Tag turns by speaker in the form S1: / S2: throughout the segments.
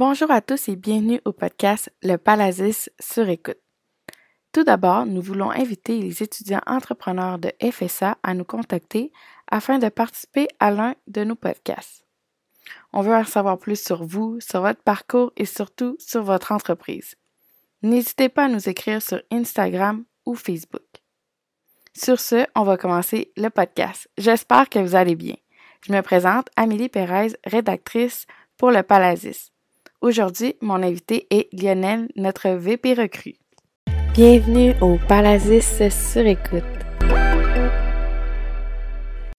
S1: Bonjour à tous et bienvenue au podcast Le Palazis sur écoute. Tout d'abord, nous voulons inviter les étudiants entrepreneurs de FSA à nous contacter afin de participer à l'un de nos podcasts. On veut en savoir plus sur vous, sur votre parcours et surtout sur votre entreprise. N'hésitez pas à nous écrire sur Instagram ou Facebook. Sur ce, on va commencer le podcast. J'espère que vous allez bien. Je me présente Amélie Pérez, rédactrice pour le Palazis. Aujourd'hui, mon invité est Lionel, notre VP recrue. Bienvenue au Palazis sur écoute.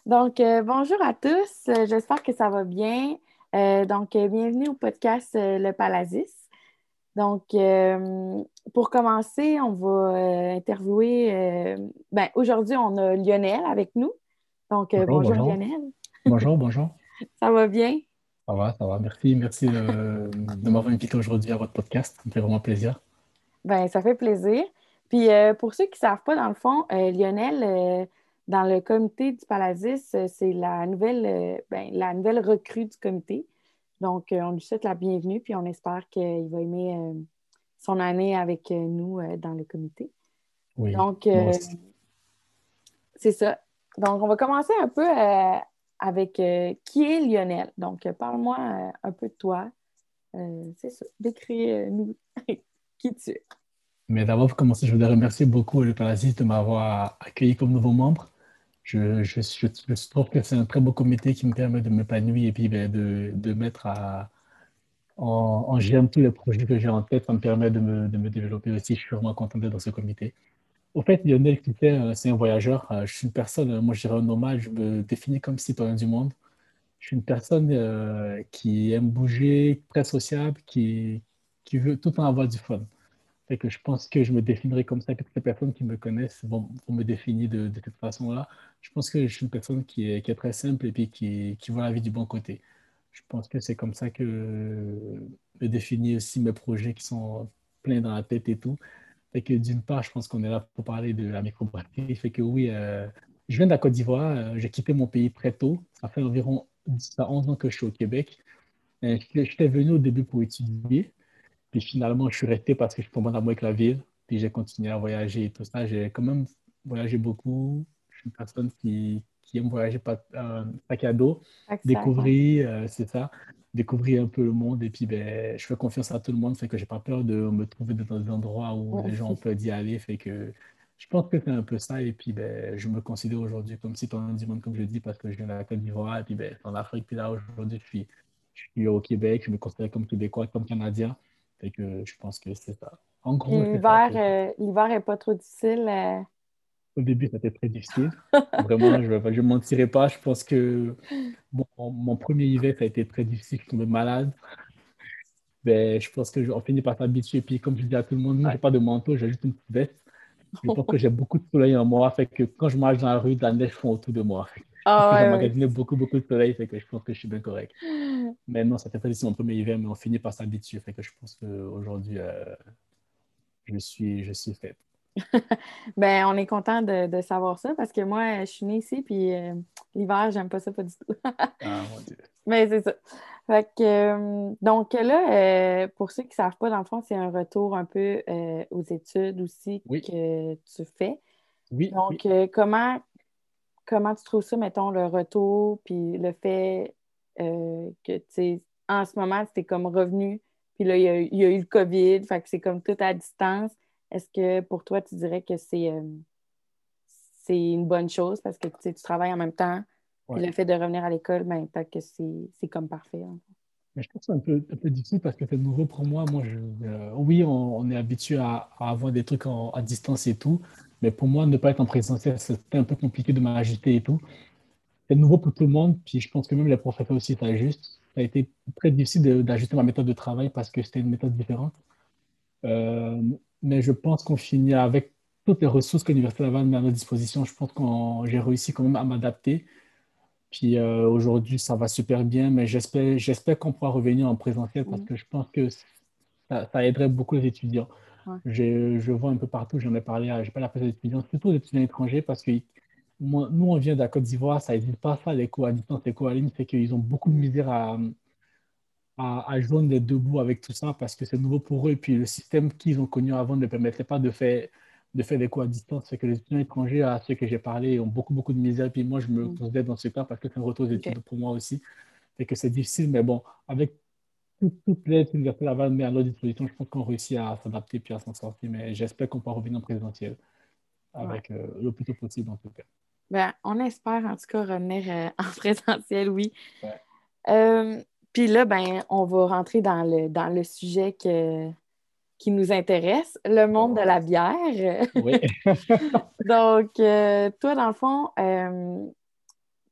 S1: Donc, euh, bonjour à tous. J'espère que ça va bien. Euh, donc, euh, bienvenue au podcast Le Palazis. Donc, pour commencer, on va interviewer. ben, aujourd'hui, on a Lionel avec nous. Donc, bonjour, Lionel.
S2: Bonjour, bonjour.
S1: ça va bien?
S2: Ça va, ça va. Merci, merci de, m'avoir invité aujourd'hui à votre podcast. Ça me fait vraiment plaisir.
S1: Ben, ça fait plaisir. Puis, pour ceux qui ne savent pas, dans le fond, Lionel, dans le comité du Palazis, c'est la nouvelle, ben, la nouvelle recrue du comité. Donc, euh, on lui souhaite la bienvenue, puis on espère qu'il va aimer euh, son année avec euh, nous dans le comité.
S2: Oui.
S1: Donc, c'est ça. Donc, on va commencer un peu avec qui est Lionel. Donc, parle-moi un peu de toi. c'est ça. Décris-nous qui tu es.
S2: Mais d'abord, pour commencer, je voudrais remercier beaucoup le Palazis de m'avoir accueilli comme nouveau membre. Je, je, je, trouve que c'est un très beau comité qui me permet de m'épanouir et puis ben, de, mettre en, en germe tous les projets que j'ai en tête. Ça me permet de me, de me, développer aussi. Je suis vraiment content d'être dans ce comité. Au fait, Lionel euh, c'est un voyageur. Euh, je suis une personne, euh, moi je dirais un nomade, je me définis comme citoyen du monde. Je suis une personne qui aime bouger, très sociable, qui, veut tout le temps avoir du fun que je pense que je me définirai comme ça, que toutes les personnes qui me connaissent vont, me définir de, cette façon-là. Je pense que je suis une personne qui est, très simple et puis qui, voit la vie du bon côté. Je pense que c'est comme ça que me définir aussi mes projets qui sont pleins dans la tête et tout. Fait que d'une part, je pense qu'on est là pour parler de la microbrasserie. Fait que oui, euh, je viens de la Côte d'Ivoire. Euh, j'ai quitté mon pays très tôt. Ça fait environ 10 à 11 ans que je suis au Québec. Euh, j'étais venu au début pour étudier. Puis finalement, je suis resté parce que je suis tombé en amour avec la ville. Puis j'ai continué à voyager et tout ça. J'ai quand même voyagé beaucoup. Je suis une personne qui, qui aime voyager pas euh, sac à dos, découvrir, euh, c'est ça, découvrir un peu le monde. Et puis, ben, je fais confiance à tout le monde. Fait que j'ai pas peur de me trouver dans des endroits où les gens peuvent y aller. Fait que je pense que c'est un peu ça. Et puis, ben, je me considère aujourd'hui comme citoyen du monde, comme je dis, parce que je viens de la Côte d'Ivoire. Et puis, ben, en Afrique. Puis là, aujourd'hui, je suis, je suis au Québec. Je me considère comme Québécois, comme Canadien. Fait que je pense que c'est ça.
S1: En gros, l'hiver, euh, l'hiver n'est pas trop difficile.
S2: Au début, c'était très difficile. Vraiment, je ne mentirai pas. Je pense que mon, premier hiver, ça a été très difficile. Je suis tombé malade. Mais ben, je pense qu'on finit par s'habituer. Puis, comme je dis à tout le monde, je n'ai pas de manteau, j'ai juste une petite veste. Je pense que j'ai beaucoup de soleil en moi. Fait que quand je marche dans la rue, la neige fond autour de moi.
S1: Ah,
S2: j'ai magasiné beaucoup, beaucoup de soleil, fait que je pense que je suis bien correct. Mais non, ça fait pas ici mon premier hiver, mais on finit par s'habituer. Fait que je pense qu'aujourd'hui, euh, je, suis, je suis faite.
S1: ben, on est content de, de, savoir ça parce que moi, je suis née ici, puis euh, l'hiver, j'aime pas ça pas du tout.
S2: ah, mon Dieu.
S1: Mais c'est ça. Fait que, euh, donc là, pour ceux qui ne savent pas, dans le fond, c'est un retour un peu aux études aussi que tu fais.
S2: Oui.
S1: Donc, comment, comment tu trouves ça, mettons, le retour, puis le fait euh, que, tu sais, en ce moment, c'était comme revenu, puis là, il y, a, eu le COVID, fait que c'est comme tout à distance. Est-ce que pour toi, tu dirais que c'est euh, une bonne chose? Parce que tu travailles en même temps, puis le fait de revenir à l'école, ben, peut-être que c'est comme parfait.
S2: Mais je trouve ça un peu, un peu difficile parce que c'est nouveau pour moi. Moi, je, euh, oui, on, est habitué à, avoir des trucs à distance et tout, mais pour moi, ne pas être en présentiel, c'était un peu compliqué de m'agiter et tout. C'est nouveau pour tout le monde, puis je pense que même les professeurs aussi s'ajustent. Ça a été très difficile d'ajuster ma méthode de travail parce que c'était une méthode différente. Euh, mais je pense qu'on finit avec toutes les ressources que l'université Laval met à notre disposition. Je pense que j'ai réussi quand même à m'adapter. Puis euh, aujourd'hui, ça va super bien, mais j'espère qu'on pourra revenir en présentiel parce que je pense que ça, ça aiderait beaucoup les étudiants. Je, vois un peu partout, j'en ai parlé, je pas la des étudiants, surtout les étudiants étrangers, parce que nous, on vient de la Côte d'Ivoire, ça n'existe pas ça, les cours à distance, les cours à ligne, c'est qu'ils ont beaucoup de misère à, à, joindre les deux bouts avec tout ça parce que c'est nouveau pour eux. Et puis le système qu'ils ont connu avant ne permettait pas de faire, de faire des cours à distance. C'est que les étudiants étrangers à ceux que j'ai parlé ont beaucoup, beaucoup de misère. Et puis moi, je me mm. considère dans ce cas parce que c'est un retour aux études pour moi aussi. Et que c'est difficile, mais bon, avec toute, l'aide que l'Université Laval met à notre disposition, je pense qu'on réussit à s'adapter puis à s'en sortir. Mais j'espère qu'on pourra revenir en présentiel avec euh, le plus tôt possible en tout cas.
S1: Ben, on espère en tout cas revenir euh, en présentiel, oui. Euh, puis là, ben, on va rentrer dans le, dans le sujet qui nous intéresse, le monde de la bière. Oui. Donc, toi, dans le fond,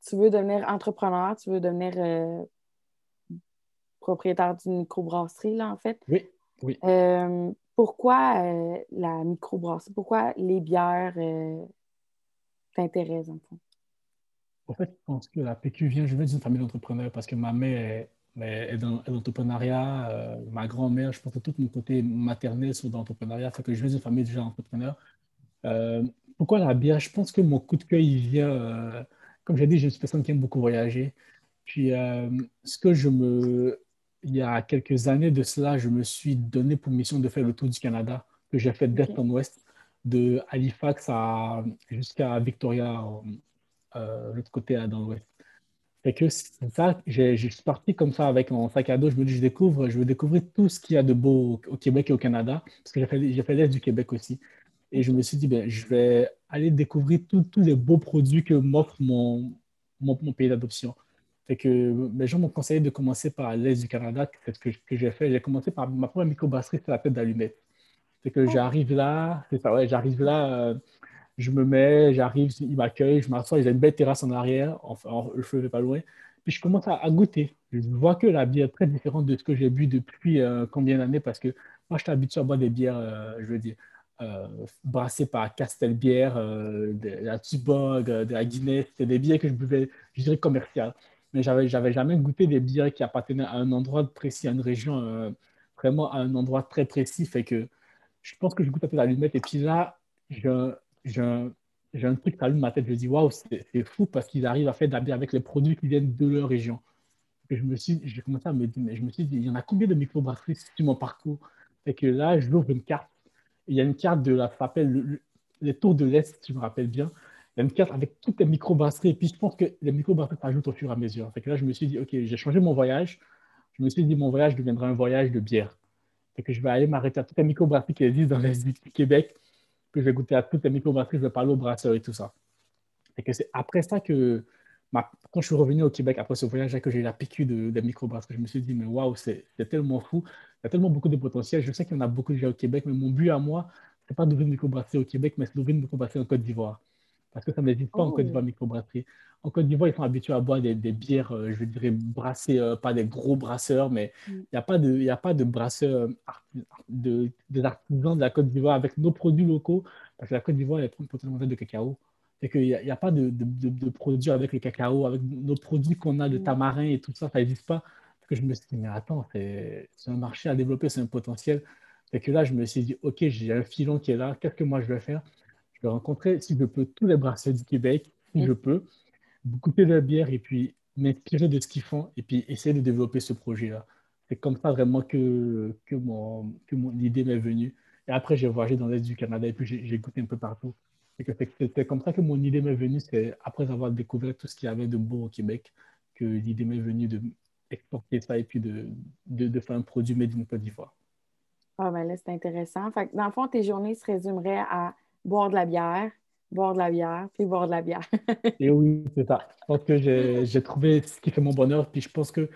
S1: tu veux devenir entrepreneur, tu veux devenir propriétaire d'une microbrasserie, là, en fait.
S2: Oui, oui.
S1: pourquoi la microbrasserie? Pourquoi les bières t'intéresse, en fait?
S2: En fait, je pense que la PQ vient, je viens d'une famille d'entrepreneurs parce que ma mère dans l'entrepreneuriat, euh, ma grand-mère, je pense que tout mon côté maternel sont dans l'entrepreneuriat, fait que je viens d'une famille déjà d'entrepreneurs. Euh, pourquoi la bière? Je pense que mon coup de cœur, il vient, euh, comme j'ai dit, je suis une personne qui aime beaucoup voyager. Puis, ce que je me, il y a quelques années de cela, je me suis donné pour mission de faire le tour du Canada, que j'ai fait d'est en ouest de Halifax jusqu'à Victoria, euh, l'autre côté, dans l'ouest. Fait que ça, je suis parti comme ça avec mon sac à dos. Je me dis, je découvre, je veux découvrir tout ce qu'il y a de beau au Québec et au Canada, parce que j'ai fait, fait l'Est du Québec aussi. Et je me suis dit, ben, je vais aller découvrir tous les beaux produits que m'offre mon, mon, pays d'adoption. Fait que les gens m'ont conseillé de commencer par l'Est du Canada, c'est ce que, que j'ai fait. J'ai commencé par ma première microbrasserie, c'est la tête d'allumette. C'est que j'arrive là, c'est ça, ouais, j'arrive là, euh, je me mets, j'arrive, ils m'accueillent, je m'assois, ils ont une belle terrasse en arrière, enfin, le feu n'est pas loin. Puis je commence à, goûter. Je vois que la bière est très différente de ce que j'ai bu depuis euh, combien d'années, parce que moi, je suis habitué à boire des bières, euh, je veux dire, brassées par Castelbière, de la Tubog, de la Guinness. C'était des bières que je buvais, je dirais, commerciales. Mais je n'avais jamais goûté des bières qui appartenaient à un endroit précis, à une région, vraiment à un endroit très précis. Fait que je pense que je goûte un peu l'allumette. Et puis là, j'ai un, truc qui allume ma tête. Je dis, waouh, c'est fou parce qu'ils arrivent à faire de avec les produits qui viennent de leur région. Je me suis, j'ai commencé à me dire, mais je me suis dit, il y en a combien de microbrasseries sur mon parcours? Et que là, je l'ouvre une carte. il y a une carte de la, ça s'appelle les Tours de l'Est, si je me rappelle bien. Il y a une carte avec toutes les microbrasseries. Et puis, je pense que les microbrasseries s'ajoutent au fur et à mesure. Fait que là, je me suis dit, OK, j'ai changé mon voyage. Je me suis dit, mon voyage deviendra un voyage de bière que je vais aller m'arrêter à toutes les microbrasseries qui existent dans l'Est du Québec. Puis je vais goûter à toutes les microbrasseries, je parler aux brasseurs et tout ça. Et que c'est après ça que, quand je suis revenu au Québec, après ce voyage que j'ai la PQ de, de microbrasseries, je me suis dit, mais waouh, c'est tellement fou. Il y a tellement beaucoup de potentiel. Je sais qu'il y en a beaucoup déjà au Québec, mais mon but à moi, ce n'est pas d'ouvrir une microbrasserie au Québec, mais c'est d'ouvrir une microbrasserie en Côte d'Ivoire. Parce que ça n'existe pas en Côte oh. d'Ivoire, microbrasserie. En Côte d'Ivoire, ils sont habitués à boire des, bières, euh, je dirais, brassées, euh, pas des gros brasseurs, mais mm. il n'y a, pas de, a pas de brasseurs, euh, de, des artisans de la Côte d'Ivoire avec nos produits locaux, parce que la Côte d'Ivoire, elle prend potentiellement de cacao. Et qu'il n'y a, a, pas de, de, produits avec le cacao, avec nos produits qu'on a de mm. tamarin et tout ça, ça n'existe pas. que je me suis dit, mais attends, c'est un marché à développer, c'est un potentiel. Et que là, je me suis dit, OK, j'ai un filon qui est là, qu'est-ce que moi je vais faire? Je vais rencontrer, si je peux, tous les brasseurs du Québec, si je peux goûter de la bière et puis m'inspirer de ce qu'ils font et puis essayer de développer ce projet-là. C'est comme ça vraiment que, que, mon, que mon idée m'est venue. Et après, j'ai voyagé dans l'Est du Canada et puis j'ai goûté un peu partout. C'est comme ça que mon idée m'est venue. C'est après avoir découvert tout ce qu'il y avait de beau au Québec que l'idée m'est venue d'exporter ça et puis de, de, de, faire un produit made in Côte d'Ivoire.
S1: Ah, ben là, c'est intéressant. Fait dans le fond, tes journées se résumeraient à boire de la bière, boire de la bière, puis boire de la bière.
S2: Et oui, c'est ça. Je pense que j'ai trouvé ce qui fait mon bonheur, puis je pense que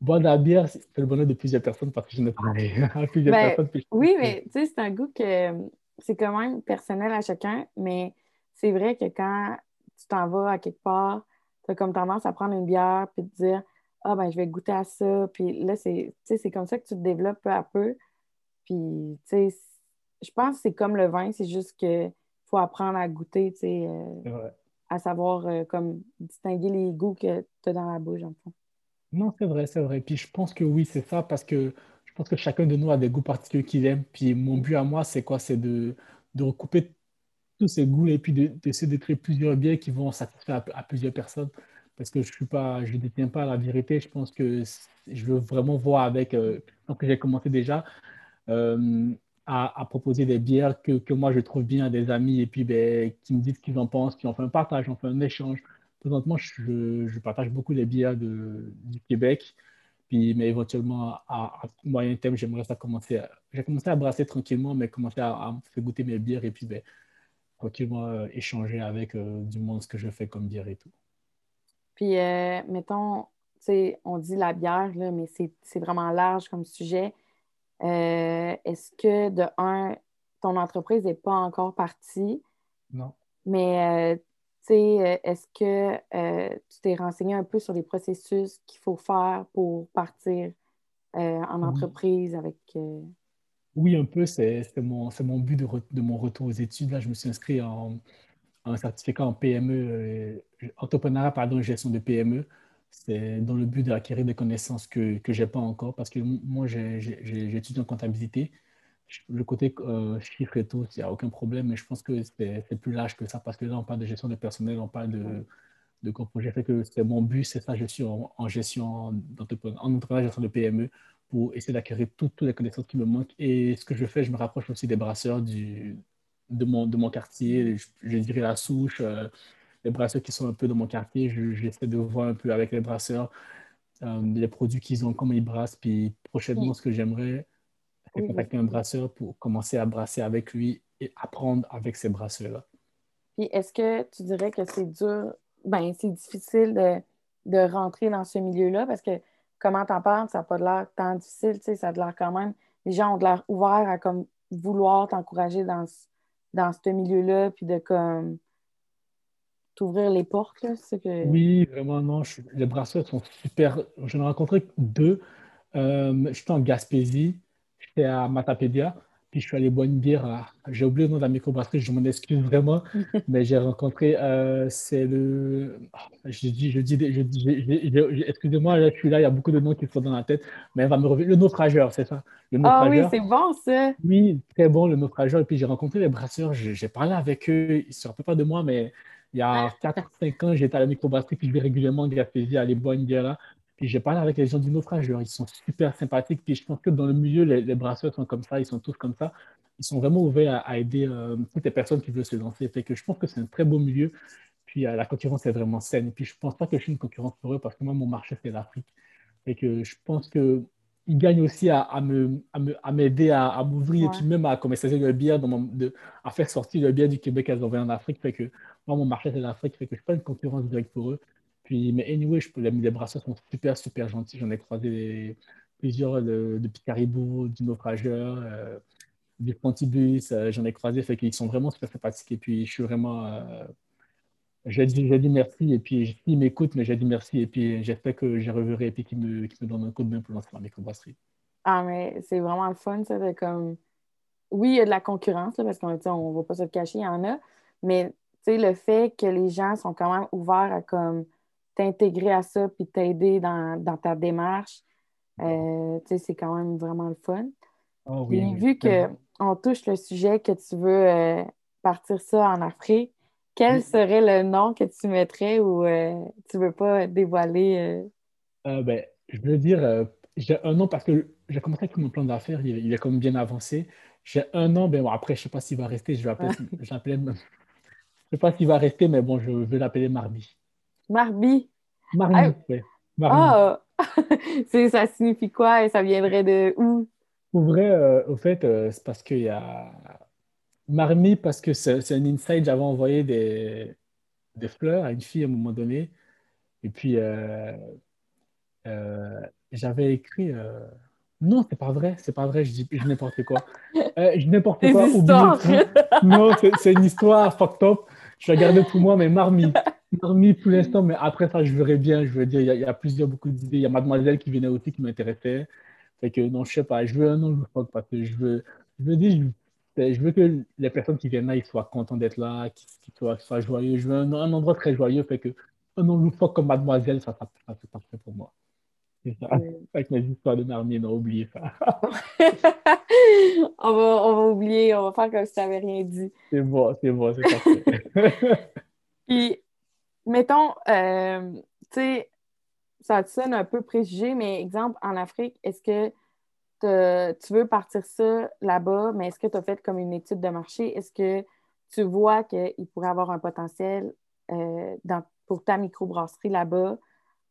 S2: boire de la bière, c'est le bonheur de plusieurs personnes parce que je ne parlé à plusieurs
S1: ben, personnes. oui, mais tu sais, c'est un goût que c'est quand même personnel à chacun, mais c'est vrai que quand tu t'en vas à quelque part, tu as comme tendance à prendre une bière puis te dire Ah, ben, je vais goûter à ça. Puis là, c'est comme ça que tu te développes peu à peu. Puis, tu sais, je pense que c'est comme le vin, c'est juste que apprendre à goûter, tu sais, euh, à savoir euh, comme distinguer les goûts que tu as dans la bouche, en
S2: Non, c'est vrai, c'est vrai. Puis je pense que oui, c'est ça, parce que je pense que chacun de nous a des goûts particuliers qu'il aime. Puis mon but à moi, c'est quoi? C'est de, de recouper tous ces goûts et puis d'essayer de, créer plusieurs biens qui vont satisfaire à, plusieurs personnes. parce que je suis pas, je détiens pas la vérité. Je pense que je veux vraiment voir avec, euh, que j'ai commencé déjà, euh, à, proposer des bières que, que, moi je trouve bien à des amis et puis ben, qui me disent ce qu'ils en pensent, qui en fait un partage, on fait un échange. Présentement, je, je partage beaucoup les bières de, du Québec. Puis, mais éventuellement, à, moyen terme, j'aimerais ça commencer. J'ai commencé à brasser tranquillement, mais commencer à, à, faire goûter mes bières et puis ben, tranquillement euh, échanger avec euh, du monde ce que je fais comme bière et tout.
S1: Puis, euh, mettons, on dit la bière, là, mais c'est vraiment large comme sujet. Est-ce que, de un, ton entreprise n'est pas encore partie?
S2: Non.
S1: Mais, tu sais, est-ce que tu t'es renseigné un peu sur les processus qu'il faut faire pour partir en entreprise avec.
S2: Oui, un peu, c'est mon, mon but de, de, mon retour aux études. Là, je me suis inscrit en, un certificat en PME, euh, entrepreneuriat, pardon, gestion de PME. C'est dans le but d'acquérir des connaissances que je n'ai pas encore parce que moi, j'ai étudié en comptabilité. Le côté euh, chiffre et tout, il n'y a aucun problème, mais je pense que c'est plus large que ça parce que là, on parle de gestion de personnel, on parle de, de gros projets. Fait que c'est mon but, c'est ça, je suis en, gestion en entrepreneuriat, gestion de PME pour essayer d'acquérir toutes les connaissances qui me manquent. Et ce que je fais, je me rapproche aussi des brasseurs du, de, mon, de mon quartier, je, dirais la souche, euh, les brasseurs qui sont un peu de mon quartier. J'essaie de voir un peu avec les brasseurs euh, les produits qu'ils ont, comment ils brassent. Puis prochainement, ce que j'aimerais, c'est contacter un brasseur pour commencer à brasser avec lui et apprendre avec ces brasseurs-là.
S1: Puis est-ce que tu dirais que c'est dur, ben c'est difficile de, de rentrer dans ce milieu-là? Parce que comment t'en parles, ça n'a pas l'air tant difficile, tu sais, ça a l'air quand même, les gens ont l'air ouverts à comme vouloir t'encourager dans, dans ce milieu-là, puis de comme t'ouvrir les portes, là, que...
S2: Oui, vraiment, non, les brasseurs sont super, j'en ai rencontré deux, euh, j'étais en Gaspésie, j'étais à Matapédia, puis je suis allé boire une bière. J'ai oublié le nom de la microbrasserie, je m'en excuse vraiment. mais j'ai rencontré, euh, c'est le. Je dis, je dis, je dis, excusez-moi, je suis là, il y a beaucoup de noms qui sont dans la tête, mais elle va me revenir. Le naufrageur, c'est ça?
S1: Le Ah oui, c'est bon ça.
S2: Oui, très bon, le naufrageur. Et puis j'ai rencontré les brasseurs, j'ai parlé avec eux, ils ne se rappellent pas de moi, mais il y a 4-5 ans, j'étais à la microbrasserie, puis je vais régulièrement en Gaspésie aller boire une bière là. Puis j'ai parlé avec les gens du naufrageur, ils sont super sympathiques. Puis je pense que dans le milieu, les, brasseurs sont comme ça, ils sont tous comme ça. Ils sont vraiment ouverts à, aider euh, toutes les personnes qui veulent se lancer. Fait que je pense que c'est un très beau milieu. Puis euh, la concurrence est vraiment saine. Et puis je ne pense pas que je suis une concurrence pour eux parce que moi, mon marché, c'est l'Afrique. Et que je pense qu'ils gagnent aussi à, à m'aider à, à m'ouvrir et puis même à commercialiser le bière, dans de, à faire sortir le bière du Québec qu'elles envoient en Afrique. Fait que moi, mon marché, c'est l'Afrique. Fait que je ne suis pas une concurrence directe pour eux. Puis, mais anyway, je les, les brasseurs sont super, super gentils. J'en ai croisé plusieurs de, de Caribou, du Naufrageur, euh, du Pontibus. Euh, j'en ai croisé, fait qu'ils sont vraiment super sympathiques. Et puis, je suis vraiment. Euh, j'ai dit, dit, merci. Et puis, ils m'écoutent, mais j'ai dit merci. Et puis, j'espère que j'ai reverrai et puis qu'ils me, me donnent un coup de main pour lancer ma microbrasserie.
S1: Ah, mais c'est vraiment le fun, ça, de comme. Oui, il y a de la concurrence, là, parce qu'on ne va pas se le cacher, il y en a. Mais, tu sais, le fait que les gens sont quand même ouverts à comme t'intégrer à ça puis t'aider dans, dans, ta démarche, euh, c'est quand même vraiment le fun.
S2: Oh,
S1: vu qu'on touche le sujet que tu veux euh, partir ça en Afrique, quel serait le nom que tu mettrais ou euh, tu ne veux pas dévoiler?
S2: ben, je veux dire, j'ai un nom parce que j'ai commencé avec mon plan d'affaires, il, est comme bien avancé. J'ai un nom, ben, bon, après, je ne sais pas s'il va rester, je vais appeler, je ne sais pas s'il va rester, mais bon, je vais l'appeler Marbi.
S1: Marbi.
S2: Marbi, ah, oui.
S1: Ah, ça signifie quoi et ça viendrait de où?
S2: Pour vrai, euh, au fait, euh, c'est parce qu'il y a. Marmi, parce que c'est un inside, j'avais envoyé des, des, fleurs à une fille à un moment donné. Et puis, euh, j'avais écrit. Non, c'est pas vrai, c'est pas vrai, je dis, je n'importe quoi. je dis n'importe quoi. Non, c'est une histoire fucked up. Je vais garder pour moi, mais Marmi. Marmi pour l'instant, mais après ça, je verrai bien. Je veux dire, il y, a, plusieurs, beaucoup d'idées. Il y a Mademoiselle qui venait aussi qui m'intéressait. Fait que non, je sais pas, je veux un nom loufoque parce que je veux, je veux dire, je, veux que les personnes qui viennent là, ils soient contents d'être là, qu'ils soient, joyeux. Je veux un, endroit très joyeux. Fait que un nom loufoque comme Mademoiselle, ça, ça, ça c'est parfait pour moi. C'est ça. Avec mes histoires de Marmi, non, oubliez ça.
S1: on, va, on va oublier, on va faire comme si tu n'avais rien dit.
S2: C'est bon, c'est bon, c'est parfait.
S1: Puis, mettons, euh, tu sais, ça te sonne un peu préjugé, mais exemple, en Afrique, est-ce que tu veux partir ça là-bas, mais est-ce que tu as fait comme une étude de marché? Est-ce que tu vois qu'il pourrait avoir un potentiel euh, pour ta microbrasserie là-bas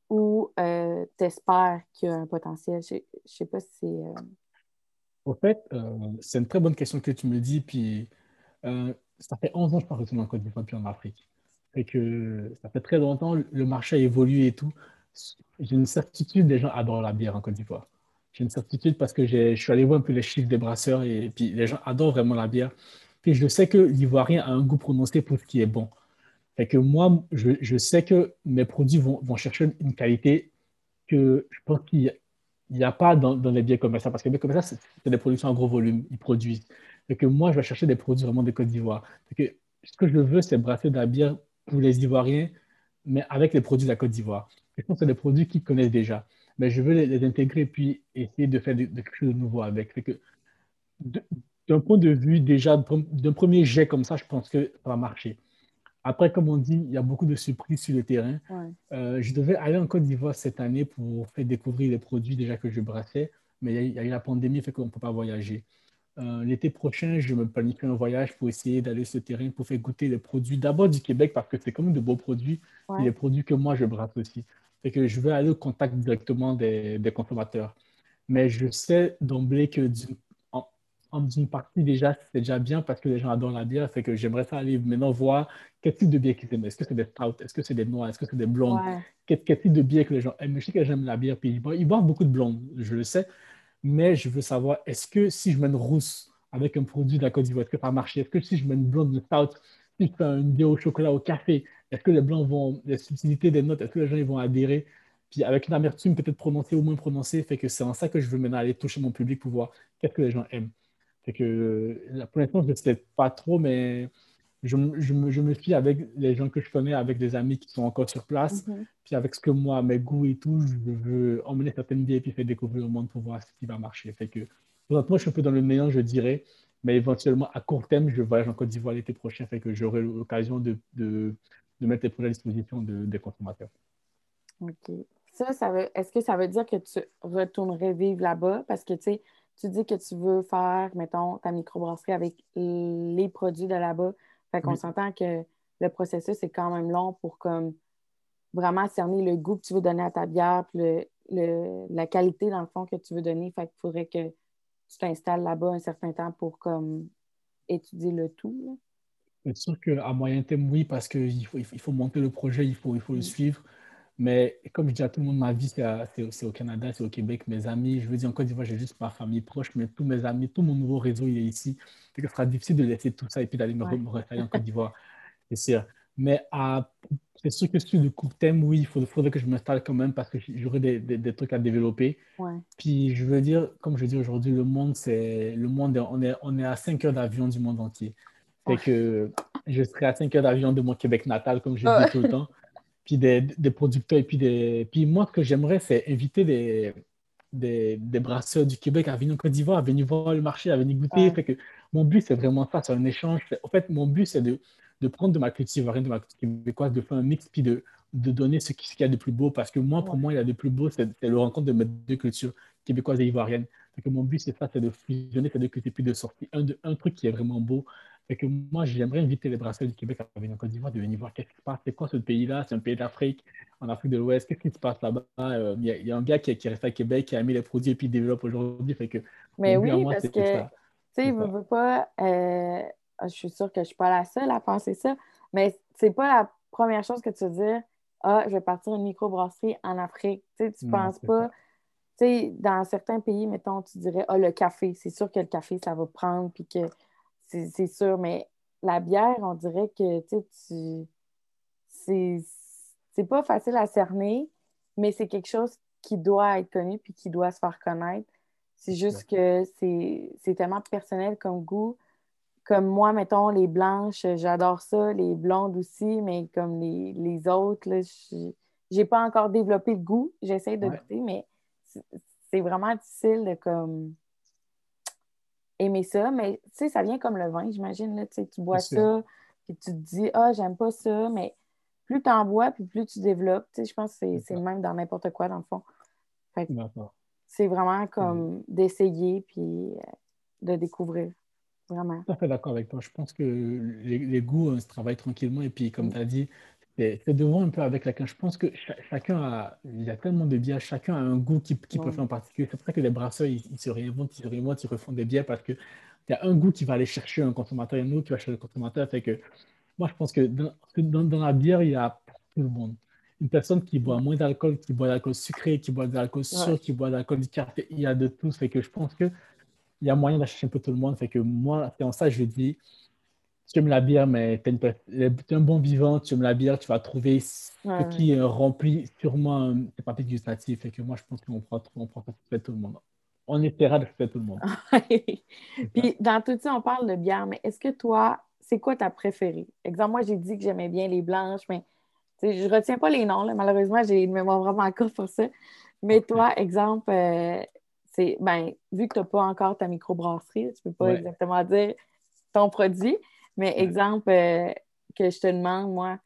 S1: ou euh, tu espères qu'il y a un potentiel? Je ne sais pas si c'est. Euh,
S2: Au fait, c'est une très bonne question que tu me dis. Puis ça fait 11 ans que je parle en Côte d'Ivoire puis en Afrique. Et que ça fait très longtemps, le marché a évolué et tout. J'ai une certitude, les gens adorent la bière en Côte d'Ivoire. J'ai une certitude parce que je suis allé voir un peu les chiffres des brasseurs et puis les gens adorent vraiment la bière. Puis je sais que l'Ivoirien a un goût prononcé pour ce qui est bon. Fait que moi, je, sais que mes produits vont, chercher une qualité que je pense qu'il n'y a, pas dans, les bières commerciales. Parce que les bières commerciales, c'est des productions en gros volume, ils produisent. Fait que moi, je vais chercher des produits vraiment de Côte d'Ivoire. que ce que je veux, c'est brasser de la bière pour les Ivoiriens, mais avec les produits de la Côte d'Ivoire. Je pense que c'est des produits qu'ils connaissent déjà. Mais je veux les, intégrer puis essayer de faire de, quelque chose de nouveau avec. D'un point de vue déjà, d'un premier jet comme ça, je pense que ça va marcher. Après, comme on dit, il y a beaucoup de surprises sur le terrain. Euh, je devais aller en Côte d'Ivoire cette année pour faire découvrir les produits déjà que je brassais, mais il y a, eu la pandémie, fait qu'on ne peut pas voyager. Euh, l'été prochain, je me planifie un voyage pour essayer d'aller sur le terrain pour faire goûter les produits d'abord du Québec parce que c'est quand même de beaux produits et les produits que moi je brasse aussi. Fait que je vais aller au contact directement des, des consommateurs. Mais je sais d'emblée que d'une d'une partie déjà, c'est déjà bien parce que les gens adorent la bière. Fait que j'aimerais ça aller maintenant voir quel type de bière qu'ils aiment. Est-ce que c'est des stouts? Est-ce que c'est des noirs? Est-ce que c'est des blondes? Quel, type de bière que les gens aiment? Je sais que j'aime la bière, puis ils boivent, beaucoup de blondes, je le sais. Mais je veux savoir, est-ce que si je mets une rousse avec un produit de la Côte d'Ivoire, est-ce que ça va marcher? Est-ce que si je mets une blonde, une stout, si je fais une bière au chocolat, au café, est-ce que les blancs vont, les subtilités des notes, est-ce que les gens ils vont adhérer? Puis avec une amertume peut-être prononcée ou moins prononcée, fait que c'est en ça que je veux maintenant aller toucher mon public pour voir qu'est-ce que les gens aiment. Fait que pour l'instant, je ne sais pas trop, mais je, je, me, je, me, fie avec les gens que je connais, avec des amis qui sont encore sur place. Mm-hmm. Puis avec ce que moi, mes goûts et tout, je veux emmener certaines bières et puis faire découvrir au monde pour voir ce qui va marcher. Fait que moi, je suis un peu dans le mélange, je dirais, mais éventuellement, à court terme, je voyage en Côte d'Ivoire l'été prochain, fait que j'aurai l'occasion de, de, de, mettre les produits à disposition de, des consommateurs.
S1: OK. Ça, ça veut, est-ce que ça veut dire que tu retournerais vivre là-bas? Parce que, tu sais, tu dis que tu veux faire, mettons, ta microbrasserie avec les produits de là-bas. Fait qu'on s'entend que le processus est quand même long pour comme vraiment cerner le goût que tu veux donner à ta bière, puis le, la qualité, dans le fond, que tu veux donner. Fait qu'il faudrait que tu t'installes là-bas un certain temps pour comme étudier le tout.
S2: C'est sûr qu'à moyen terme, oui, parce qu'il faut, il faut monter le projet, il faut, il faut le mm. suivre. Mais comme je dis à tout le monde, ma vie, c'est au Canada, c'est au Québec. Mes amis, je veux dire, en Côte d'Ivoire, j'ai juste ma famille proche, mais tous mes amis, tout mon nouveau réseau, il est ici. ce sera difficile de laisser tout ça et puis d'aller me, ouais. en Côte d'Ivoire, c'est sûr. Mais c'est sûr que sur le court terme, oui, il faudrait que je m'installe quand même parce que j'aurai des, des, trucs à développer. Puis je veux dire, comme je dis aujourd'hui, le monde, c'est le monde, on est, on est à 5 heures d'avion du monde entier. Fait que je serai à 5 heures d'avion de mon Québec natal, comme je dis tout le temps puis des, des, producteurs. Et puis, des... puis moi, ce que j'aimerais, c'est inviter des, des, des, brasseurs du Québec à venir en Côte d'Ivoire, à venir voir le marché, à venir goûter. Fait que mon but, c'est vraiment ça, c'est un échange. En fait, mon but, c'est de, de, prendre de ma culture ivoirienne, de ma culture québécoise, de faire un mix, puis de, de donner ce qu'il y a de plus beau. Parce que moi, pour moi, il y a de plus beau, c'est le rencontre de mes deux cultures, québécoises et ivoiriennes. Fait que mon but, c'est ça, c'est de fusionner ces deux cultures, puis de sortir un, de, un truc qui est vraiment beau, et que moi, j'aimerais inviter les brasseurs du Québec à venir en Côte d'Ivoire, de venir voir qu'est-ce qui se passe. C'est quoi ce pays-là? C'est un pays d'Afrique, en Afrique de l'Ouest. Qu'est-ce qui se passe là-bas? Euh, il y, a un gars qui, qui reste à Québec, qui a mis les produits et puis développe aujourd'hui. Fait que,
S1: Mais oui, parce que, tu sais, il veut pas. Euh, je suis sûre que je ne suis pas la seule à penser ça, mais c'est pas la première chose que tu veux dire. Ah, je vais partir une microbrasserie en Afrique. Tu sais, tu penses pas. Tu sais, dans certains pays, mettons, tu dirais, ah, le café, c'est sûr que le café, ça va prendre, puis que c'est sûr, mais la bière, on dirait que tu c'est pas facile à cerner, mais c'est quelque chose qui doit être connu puis qui doit se faire connaître. C'est juste que c'est tellement personnel comme goût. Comme moi, mettons, les blanches, j'adore ça, les blondes aussi, mais comme les, les autres, j'ai pas encore développé le goût. J'essaie de goûter, mais c'est vraiment difficile de comme aimer ça, mais tu sais, ça vient comme le vin, j'imagine. Tu bois ça, puis tu te dis, ah, j'aime pas ça, mais plus tu en bois, puis plus tu développes. Tu sais, je pense que c'est le même dans n'importe quoi, dans le fond. c'est vraiment comme d'essayer, puis euh, de découvrir. Vraiment.
S2: Tout à fait d'accord avec toi. Je pense que les, goûts euh, se travaillent tranquillement. Et puis, comme tu as dit, c'est de voir un peu avec laquelle. Je pense que chacun a, il y a tellement de biens, chacun a un goût qui, qui peut faire en particulier. C'est pour ça que les brasseurs, ils, se réinventent, ils se réinventent, ils refont des biens parce qu'il y a un goût qui va aller chercher un consommateur et un autre qui va chercher le consommateur. Fait que moi, je pense que dans, dans, la bière, il y a tout le monde. Une personne qui boit moins d'alcool, qui boit de l'alcool sucré, qui boit de l'alcool sûr, qui boit de l'alcool du café, il y a de tout. Fait que je pense qu'il y a moyen d'acheter un peu tout le monde. Fait que moi, c'est en ça je dis tu aimes la bière, mais tu es, un bon vivant, tu aimes la bière, tu vas trouver ce qui remplit sûrement tes papiers gustatifs. Et que moi, je pense qu'on prend, on prend tout le monde. On essaiera de faire tout le monde.
S1: Puis, dans tout ça, on parle de bière, mais est-ce que toi, c'est quoi ta préférée? Exemple, moi, j'ai dit que j'aimais bien les blanches, mais je ne retiens pas les noms. Malheureusement, j'ai une mémoire vraiment courte pour ça. Mais toi, exemple, euh, c'est ben, vu que tu n'as pas encore ta microbrasserie, tu ne peux pas exactement dire ton produit. Mais exemple, euh, que je te demande, moi,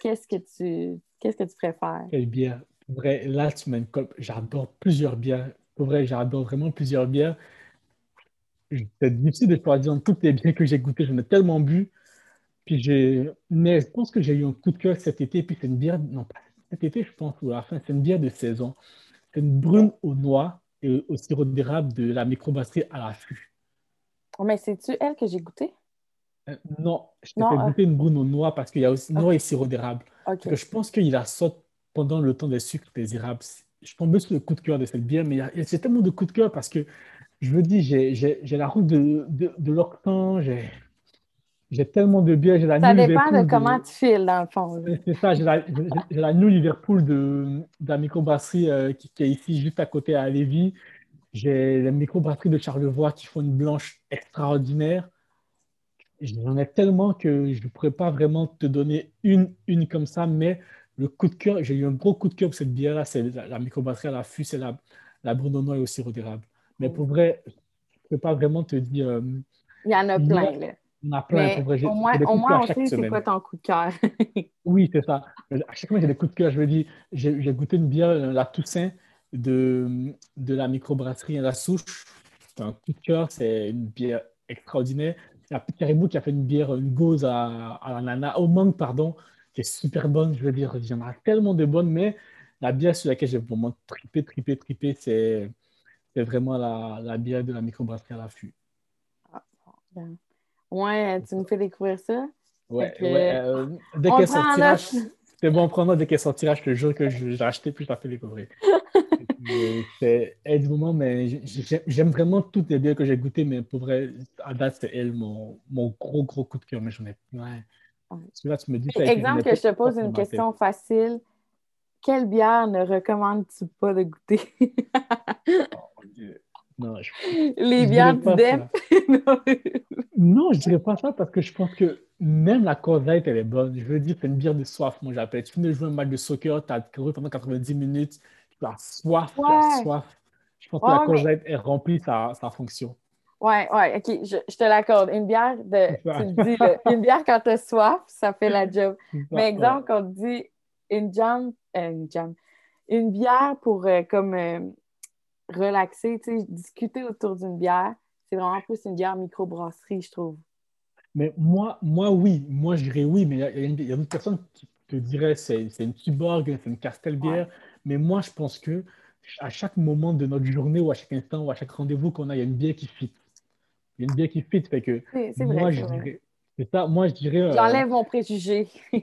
S1: qu'est-ce que tu qu'est-ce que tu préfères?
S2: Quelle bière? Vrai, là, tu m'as J'adore plusieurs bières. Pour vrai, j'adore vraiment plusieurs bières. C'est difficile de choisir entre toutes les bières que j'ai goûtées. J'en ai tellement bu. Puis j'ai. Mais je pense que j'ai eu un coup de cœur cet été. Puis c'est une bière. Non, pas cet été, je pense, ou à la fin. C'est une bière de saison. C'est une brune aux noix et au sirop d'érable de la microbrasserie à l'affût.
S1: Oh, mais c'est-tu elle que j'ai goûtée?
S2: Euh, non, je t'ai fait euh, goûter une brune aux noix parce qu'il y a aussi noix et sirop d'érable. Je pense qu'il la saute pendant le temps des sucres des érables. Je tombe sur le coup de cœur de cette bière, mais c'est tellement de coup de cœur parce que je me dis, j'ai la route de, de, de l'Octan, j'ai tellement de bières.
S1: Ça dépend de comment tu files, dans le fond.
S2: C'est ça, j'ai la, la New Liverpool de, de la microbrasserie euh, qui, qui, est ici, juste à côté à Lévis. J'ai la microbrasserie de Charlevoix qui font une blanche extraordinaire j'en ai tellement que je ne pourrais pas vraiment te donner une, une comme ça, mais le coup de cœur, j'ai eu un gros coup de cœur pour cette bière-là, c'est la, microbrasserie à l'affût, c'est la, la Bruno et au sirop d'érable. Mais pour vrai, je ne peux pas vraiment te dire. Euh,
S1: il y en a plein, là.
S2: Il y en a plein. pour vrai,
S1: au moins, au moins on sait c'est quoi ton coup de cœur.
S2: oui, c'est ça. À chaque fois, j'ai des coups de cœur. Je me dis, j'ai goûté une bière, euh, la Toussaint, de, de la microbrasserie à la souche. C'est un coup de cœur, c'est une bière extraordinaire. Il y a Caribou qui a fait une bière, une gauze à, à l'ananas, au mangue, pardon, qui est super bonne. Je veux dire, il y en a tellement de bonnes, mais la bière sur laquelle j'ai vraiment tripé, tripé, tripé, c'est vraiment la, la, bière de la microbrasserie à l'affût.
S1: Ah, ouais, tu me fais découvrir ça?
S2: Ouais, ouais euh, dès qu'elle sortira, c'est bon, prendre dès qu'elle sortira, je te jure que j'ai acheté puis je la fais découvrir. c'est elle du moment, mais j'aime vraiment toutes les bières que j'ai goûtées, mais pour vrai, à date, c'est elle mon, mon, gros, gros coup de cœur. Mais j'en ai. Ouais.
S1: Là, tu me dis, Exemple que je te pose une question facile. Quelle bière ne recommandes-tu pas de goûter? oh, non, Les bières du DEP?
S2: non, je dirais pas ça parce que je pense que même la Corvette, elle est bonne. Je veux dire, c'est une bière de soif, moi j'appelle. Tu finis de jouer un match de soccer, tu as couru pendant 90 minutes, la soif, la soif. Je pense que la courgette est remplie sa, sa fonction.
S1: Ouais, ouais, ok, je, je te l'accorde. Une bière de. Tu dis, une bière quand tu as soif, ça fait la job. Mais exemple, quand on dit une jam, euh, une jam, une bière pour euh, comme euh, relaxer, tu sais, discuter autour d'une bière, c'est vraiment plus une bière microbrasserie, je trouve.
S2: Mais moi, moi, oui. Moi, je dirais oui, mais il y, a, d'autres personnes qui te diraient c'est une Tuborg, c'est une Castelbière. Mais moi, je pense que à chaque moment de notre journée ou à chaque instant ou à chaque rendez-vous qu'on a, il y a une bière qui fit. Il y a une bière qui fit. Fait que moi, je dirais. C'est ça, moi, je dirais.
S1: Euh, J'enlève mon préjugé.
S2: il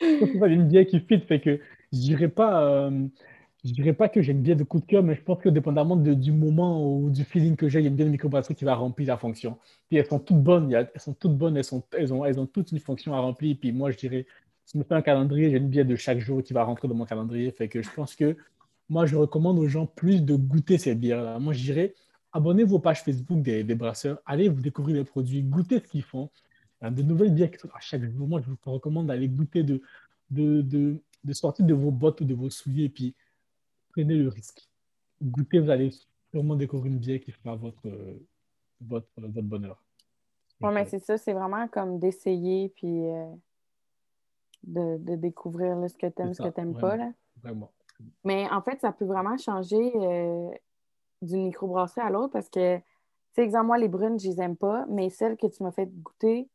S2: y a une bière qui fit. Fait que je dirais pas. Euh, je dirais pas que j'ai une bière de coup de cœur, mais je pense que dépendamment du moment ou du feeling que j'ai, il y a une bière de microbrasserie qui va remplir la fonction. Puis elles sont toutes bonnes, elles sont toutes bonnes, elles, sont, elles, ont, elles ont toutes une fonction à remplir. Puis moi, je dirais, je me fais un calendrier, j'ai une bière de chaque jour qui va rentrer dans mon calendrier. Fait que je pense que moi, je recommande aux gens plus de goûter ces bières-là. Moi, je dirais, abonnez-vous aux pages Facebook des, brasseurs, allez vous découvrir les produits, goûtez ce qu'ils font. Il y a de nouvelles bières qui sont à chaque jour. Moi, je vous recommande d'aller goûter, de, de, de, sortir de vos bottes ou de vos souliers, et puis prenez le risque. Goûtez, vous allez sûrement découvrir une bière qui fera votre, votre, votre bonheur.
S1: Oui, mais c'est ça, c'est vraiment comme d'essayer, puis. Euh, de, de découvrir là, ce que tu aimes, ce que tu n'aimes pas. Là.
S2: Vraiment.
S1: Mais en fait, ça peut vraiment changer euh, d'une microbrasserie à l'autre parce que, tu sais, exemple, moi, les brunes, je les aime pas, mais celles que tu m'as fait goûter,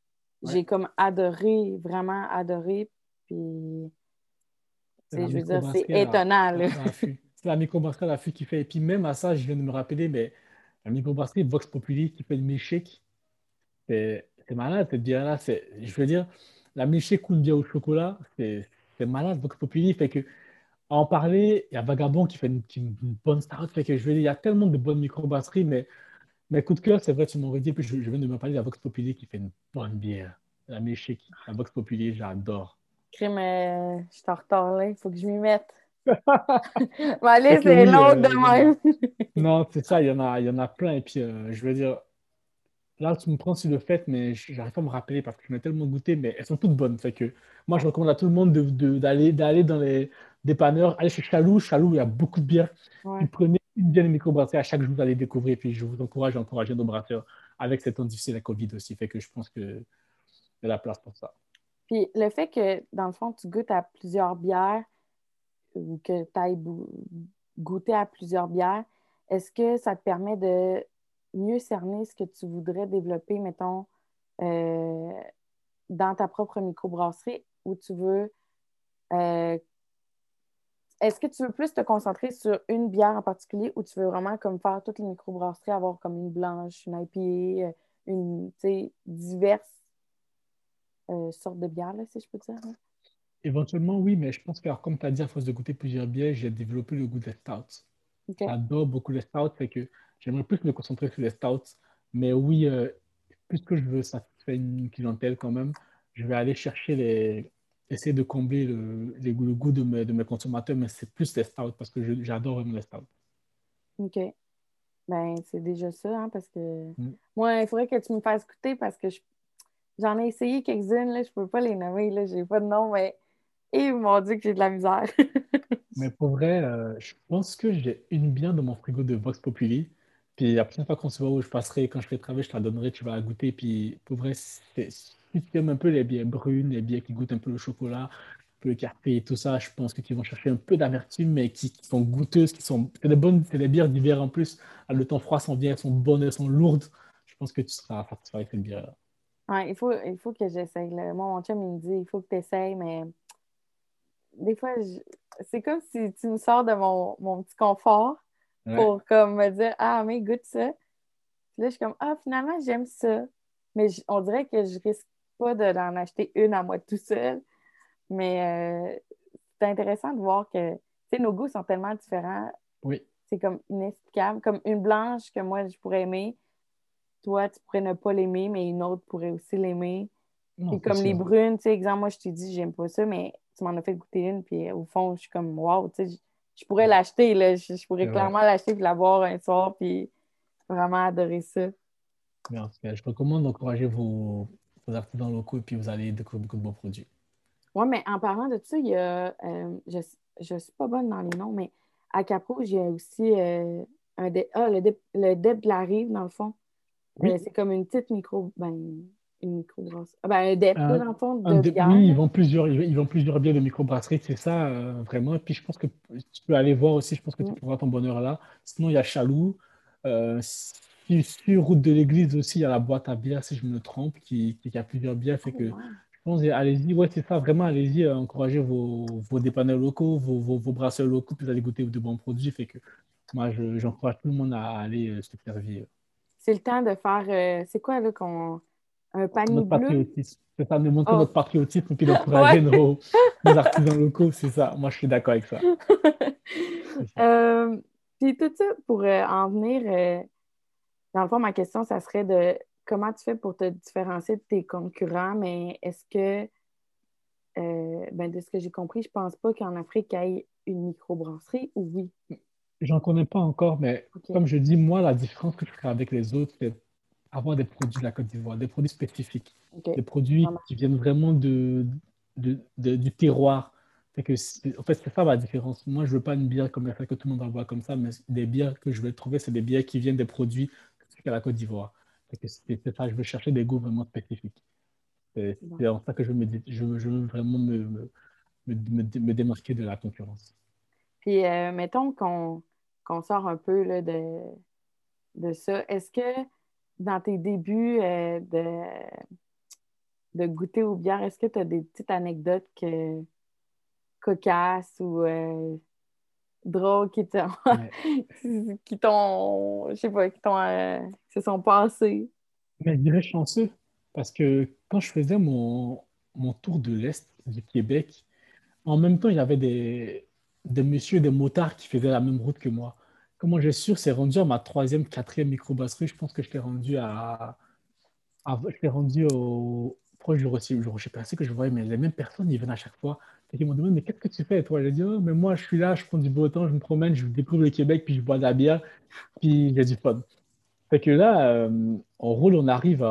S1: j'ai comme adoré, vraiment adoré. Puis, je veux dire, c'est étonnant.
S2: C'est la microbrasserie à la qui fait. Et puis, même à ça, je viens de me rappeler, mais la microbrasserie Vox Populi qui fait le milkshake, c'est malade cette bière-là. Je veux dire, la milkshake bien au chocolat, c'est malade. Vox Populi fait que en parler, il y a Vagabond qui fait une, bonne start. Fait que je veux dire, il y a tellement de bonnes microbrasseries, mais, mais coup de cœur, c'est vrai, tu m'aurais dit, puis je, viens de me parler de la Vox Populi qui fait une bonne bière. La milkshake, la Vox Populi, j'adore.
S1: Crime, euh, je suis en retard là, il faut que je m'y mette. allez, c'est l'autre de euh, même.
S2: non, c'est ça, il y, en a, il y en a plein. Et puis, euh, je veux dire, là, tu me prends sur le fait, mais j'arrive pas à me rappeler parce que je m'ai tellement goûté, mais elles sont toutes bonnes. Fait que moi, je recommande à tout le monde d'aller de, d'aller dans les dépanneurs, allez chez Chalou. Chalou, il y a beaucoup de bières. Prenez une bière de microbrasserie à chaque jour, vous allez découvrir. Et puis, je vous encourage à encourager nos brasseurs avec cette temps difficile, la COVID aussi. Fait que je pense qu'il y a la place pour ça.
S1: Puis le fait que, dans le fond, tu goûtes à plusieurs bières ou que tu ailles goûter à plusieurs bières, est-ce que ça te permet de mieux cerner ce que tu voudrais développer, mettons, euh, dans ta propre microbrasserie ou tu veux. Euh, est-ce que tu veux plus te concentrer sur une bière en particulier ou tu veux vraiment comme faire toutes les microbrasseries, avoir comme une blanche, une IPA, euh, une, diverses sortes de bières, si je peux dire?
S2: Éventuellement, oui, mais je pense que, comme tu as dit, à force de goûter plusieurs bières, j'ai développé le goût des stouts. J'adore beaucoup les stouts, fait que j'aimerais plus me concentrer sur les stouts. Mais oui, euh, puisque je veux satisfaire une clientèle quand même, je vais aller chercher les. essayer de combler le, goût de mes, de mes consommateurs, mais c'est plus les stouts parce que j'adore vraiment les stouts.
S1: OK. Ben, c'est déjà ça, hein, parce que mm. moi, il faudrait que tu me fasses goûter parce que j'en ai essayé quelques-unes, là, je peux pas les nommer, là, j'ai pas de nom, mais et ils m'ont dit que j'ai de la misère.
S2: Mais pour vrai, euh, je pense que j'ai une bien dans mon frigo de Vox Populi. Puis la prochaine fois qu'on se voit où je passerai, quand je fais travailler, je te la donnerai, tu vas la goûter. Puis pour vrai, si tu aimes un peu les bières brunes, les bières qui goûtent un peu le chocolat, un peu le café et tout ça, je pense que tu vont chercher un peu d'amertume, mais qui, sont goûteuses, qui sont. C'est des bonnes, c'est des bières d'hiver en plus. Le temps froid sont bien, elles sont bonnes, elles sont lourdes. Je pense que tu seras satisfait avec cette bière-là.
S1: Ouais, il faut, il faut que j'essaye. Moi, mon chum, il me dit il faut que tu essayes, mais des fois, c'est comme si tu me sors de mon, mon petit confort pour comme me dire Ah, mais goûte ça. Puis là, je suis comme Ah, finalement, j'aime ça. Mais on dirait que je risque pas d'en acheter une à moi tout seul. Mais euh, c'est intéressant de voir que nos goûts sont tellement différents.
S2: Oui.
S1: C'est comme inexplicable. Comme une blanche que moi, je pourrais aimer. Toi, tu pourrais ne pas l'aimer, mais une autre pourrait aussi l'aimer. Et comme les brunes, tu sais, exemple, moi, je t'ai dit, j'aime pas ça, mais tu m'en as fait goûter une, puis au fond, je suis comme, wow, tu sais, je, pourrais l'acheter, là. Je, pourrais clairement l'acheter puis l'avoir un soir, puis vraiment adorer ça.
S2: Merci. Je recommande d'encourager vos, vos, artisans locaux et puis vous allez découvrir beaucoup de beaux produits.
S1: Oui, mais en parlant de ça, il y a, euh, je ne suis pas bonne dans les noms, mais à Capro, j'ai aussi euh, un ah, le, le Deb de la Rive, dans le fond. Euh, c'est comme une petite micro. Ben, une microbrasserie. Ah ben, des, euh, de bière.
S2: Oui, ils vendent plusieurs, ils vendent plusieurs bières de microbrasserie, c'est ça, euh, vraiment. Et puis, je pense que tu peux aller voir aussi, je pense que tu pourras ton bonheur là. Sinon, il y a Chaloux. Euh, sur route de l'église aussi, il y a la boîte à bière, si je me trompe, qui, qui, a plusieurs bières. Fait que, je pense, allez-y, ouais, c'est ça, vraiment, allez-y, encouragez vos, vos dépanneurs locaux, vos, vos, vos, brasseurs locaux, puis vous allez goûter de bons produits. Fait que, moi, j'encourage tout le monde à aller se servir.
S1: C'est le temps de faire, c'est quoi, là, qu'on un panier notre bleu.
S2: C'est ça, de montrer oh. notre patriotisme et puis d'encourager nos, artisans locaux, c'est ça. Moi, je suis d'accord avec ça.
S1: euh, puis tout ça, pour euh, en venir, euh, dans le fond, ma question, ça serait de comment tu fais pour te différencier de tes concurrents, mais est-ce que, euh, ben, de ce que j'ai compris, je pense pas qu'en Afrique, il y ait une microbrasserie, ou oui?
S2: J'en connais pas encore, mais comme je dis, moi, la différence que je fais avec les autres, c'est avoir des produits de la Côte d'Ivoire, des produits spécifiques, des produits qui viennent vraiment de, de, du terroir. que en fait, c'est ça la différence. Moi, je ne veux pas une bière comme la que tout le monde envoie comme ça, mais des bières que je vais trouver, c'est des bières qui viennent des produits à la Côte d'Ivoire. C'est ça, je veux chercher des goûts vraiment spécifiques. C'est en ça que je veux, je je veux vraiment me, me, me, démarquer de la concurrence.
S1: Puis, euh, mettons qu'on sort un peu là, de, de ça. Est-ce que dans tes débuts euh, de, de goûter aux bières, est-ce que tu as des petites anecdotes que, cocasses ou euh, drôles qui t'ont, qui t'ont, je sais pas, qui t'ont, se sont passées?
S2: Mais je dirais chanceux, parce que quand je faisais mon, mon tour de l'Est du Québec, en même temps, il y avait des, des messieurs, des motards qui faisaient la même route que moi. Comment j'ai su, c'est rendu à ma troisième, quatrième microbrasserie. Je pense que je t'ai rendu à, je t'ai rendu au proche du pensais que je voyais, mais les mêmes personnes, ils venaient à chaque fois. ils m'ont demandé, mais qu'est-ce que tu fais, toi? J'ai dit, oh, mais moi, je suis là, je prends du beau temps, je me promène, je découvre le Québec, puis je bois de la bière, puis j'ai du fun. Fait que là, euh, on roule, on arrive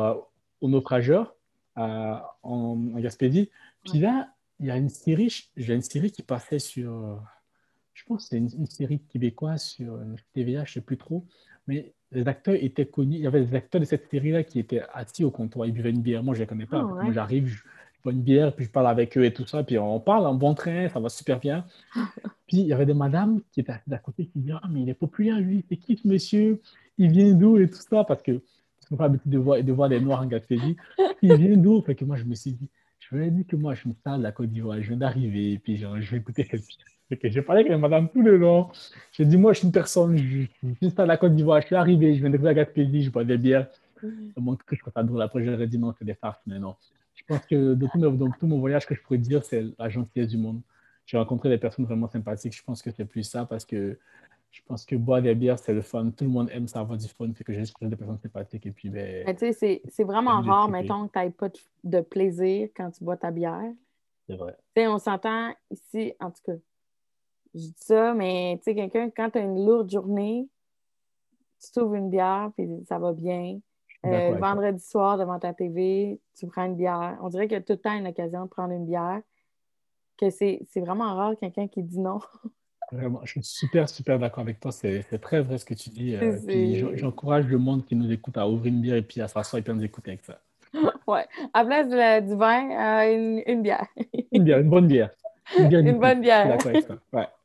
S2: au naufrageur en, en Gaspésie. Puis là, il y a une série, j'ai une série qui passait sur, je pense que c'est une, série québécoise sur TVA, je ne sais plus trop, mais les acteurs étaient connus. Il y avait des acteurs de cette série-là qui étaient assis au comptoir, ils buvaient une bière. Moi, je ne les connais pas. Ah moi, j'arrive, je, bois une bière, puis je parle avec eux et tout ça, puis on parle en bon train, ça va super bien. puis il y avait des madames qui étaient à côté qui disaient Ah, mais il est populaire, lui, c'est qui ce monsieur? Il vient d'où et tout ça, parce que je sont pas habitués de voir, de voir des Noirs en Gaspésie. Il vient d'où? Fait que moi, je me suis dit je lui ai dit que moi, je me sers de la Côte d'Ivoire, je viens d'arriver, puis genre, je vais écouter cette que J'ai parlé avec madame tout le long. J'ai dit, moi, je suis une personne, je, suis juste à la Côte d'Ivoire, je suis arrivé, je viens de la Gaspésie, je bois des bières. Ça montre que je crois pas drôle. Après, j'aurais dit non, c'est des farces, mais non. Je pense que dans tout, mon, tout mon voyage, que je pourrais dire, c'est la gentillesse du monde. J'ai rencontré des personnes vraiment sympathiques. Je pense que c'est plus ça parce que je pense que boire des bières, c'est le fun. Tout le monde aime ça avoir du fun. Fait que j'ai juste des personnes sympathiques. Et puis, ben,
S1: tu sais, c'est vraiment rare, mettons, que tu n'aies pas de plaisir quand tu bois ta bière.
S2: C'est vrai.
S1: Tu sais, on s'entend ici, en tout cas, je dis ça, mais tu sais, quelqu'un, quand tu as une lourde journée, tu trouves une bière, puis ça va bien. Euh, vendredi soir, devant ta TV, tu prends une bière. On dirait qu'il y a tout le temps une occasion de prendre une bière. Que c'est vraiment rare quelqu'un qui dit non.
S2: Vraiment, je suis super, super d'accord avec toi. C'est très vrai ce que tu dis. Euh, j'encourage le monde qui nous écoute à ouvrir une bière et puis à s'asseoir et puis à nous écouter avec ça.
S1: Ouais. À place du vin, euh, une, bière.
S2: une bière, une bonne bière.
S1: Une, bonne bière. D'accord avec ça. Ouais.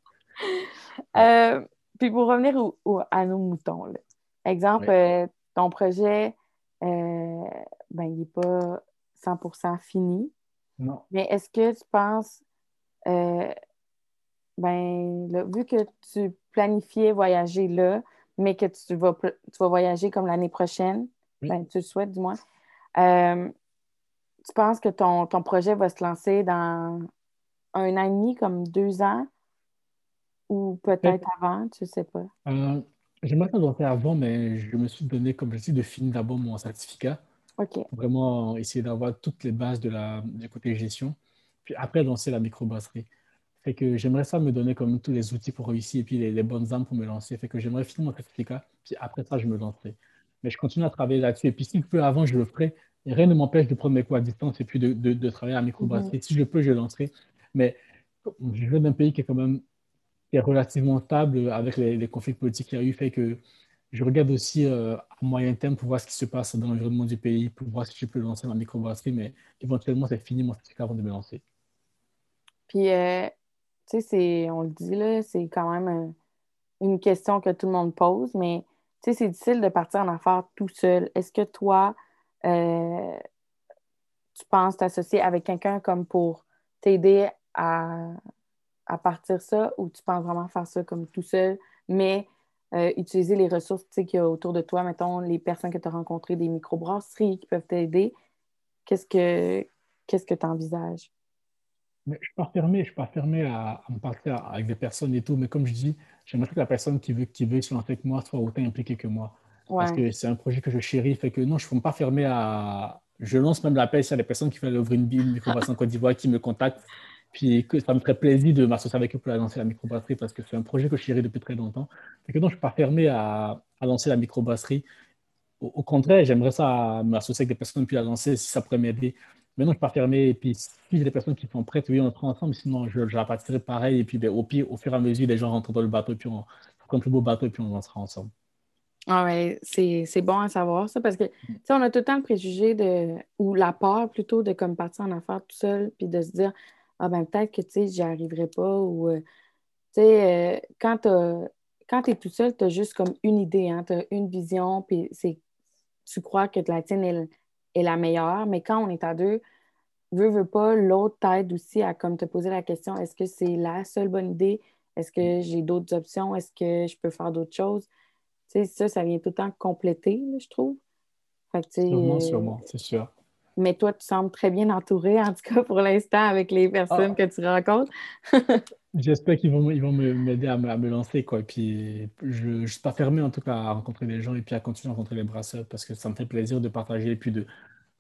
S1: Euh, puis pour revenir à nos moutons, là. exemple, ton projet, ben, il n'est pas 100% fini.
S2: Non.
S1: Mais est-ce que tu penses ben, vu que tu planifiais voyager là, mais que tu vas, tu vas voyager comme l'année prochaine, ben, tu le souhaites du moins, euh, tu penses que ton, projet va se lancer dans un an et demi, comme deux ans, ou peut-être avant, tu ne sais pas?
S2: Euh, J'aimerais ça faire avant, mais je me suis donné comme objectif de finir d'abord mon certificat.
S1: OK.
S2: Pour vraiment essayer d'avoir toutes les bases de la, du côté gestion, puis après lancer la microbrasserie. Fait que j'aimerais ça me donner comme tous les outils pour réussir et puis les, bonnes armes pour me lancer. Fait que j'aimerais finir mon certificat, puis après ça, je me lancerai. Mais je continue à travailler là-dessus. Et puis si je peux, avant, je le ferai. Et rien ne m'empêche de prendre mes cours à distance et puis de, de, travailler à microbrasserie. Mm Si je peux, je lancerai. Mais je viens d'un pays qui est quand même est relativement stable avec les, conflits politiques qu'il y a eu. Fait que je regarde aussi euh, à moyen terme pour voir ce qui se passe dans l'environnement du pays, pour voir si je peux lancer ma microbrasserie. Mais éventuellement, c'est fini mon certificat avant de me lancer.
S1: Puis, euh, tu sais, on le dit là, c'est quand même une question que tout le monde pose, mais tu sais, c'est difficile de partir en affaires tout seul. Est-ce que toi, euh, tu penses t'associer avec quelqu'un comme pour t'aider à, partir ça ou tu penses vraiment faire ça comme tout seul, mais euh, utiliser les ressources qu'il y a autour de toi, mettons les personnes que tu as rencontrées, des microbrasseries qui peuvent t'aider? Qu'est-ce que qu'est-ce que tu envisages?
S2: Je ne suis pas fermé, je suis pas fermé à, me parler avec des personnes et tout, mais comme je dis, j'aimerais que la personne qui veut, qui veut se lancer avec moi soit autant impliquée que moi. Parce que c'est un projet que je chéris, fait que non, je ne suis pas fermé à. Je lance même l'appel s'il y a des personnes qui veulent ouvrir une, une microbrasserie en Côte d'Ivoire qui me contactent. Puis que ça me ferait plaisir de m'associer avec eux pour lancer la microbrasserie parce que c'est un projet que je chéris depuis très longtemps. Fait que non, je ne suis pas fermé à, à lancer la microbrasserie. Au, au contraire, j'aimerais ça m'associer avec des personnes puis la lancer si ça pourrait m'aider. Maintenant, je ne pas fermé. Et puis, si j'ai des personnes qui sont prêtes, oui, on prend ensemble. Sinon, je, je la partirai pareil. Et puis, ben, au pire, au fur et à mesure, les gens rentrent dans le bateau. Et puis, on prend plus beau bateau. Et puis, on lancera ensemble.
S1: Ah ouais, c'est bon à savoir ça parce que on a tout le temps le préjugé de ou la peur plutôt de comme partir en affaires tout seul puis de se dire ah ben peut-être que tu sais j'y arriverai pas ou euh, tu sais euh, quand quand tu es tout seul, tu as juste comme une idée, hein, tu as une vision puis c'est tu crois que la tienne est, est, la meilleure, mais quand on est à deux, veux, veux pas, l'autre t'aide aussi à comme te poser la question est-ce que c'est la seule bonne idée? Est-ce que j'ai d'autres options? Est-ce que je peux faire d'autres choses? sais, ça, ça vient tout le temps compléter, je trouve.
S2: sûrement, euh, sûrement, c'est sûr.
S1: Mais toi, tu sembles très bien entouré, en tout cas pour l'instant, avec les personnes ah. que tu rencontres.
S2: J'espère qu'ils vont, ils vont m'aider à, à, me lancer, quoi. Puis, je ne suis pas fermé, en tout cas, à rencontrer des gens et puis à continuer à rencontrer les brasseurs parce que ça me fait plaisir de partager et puis de,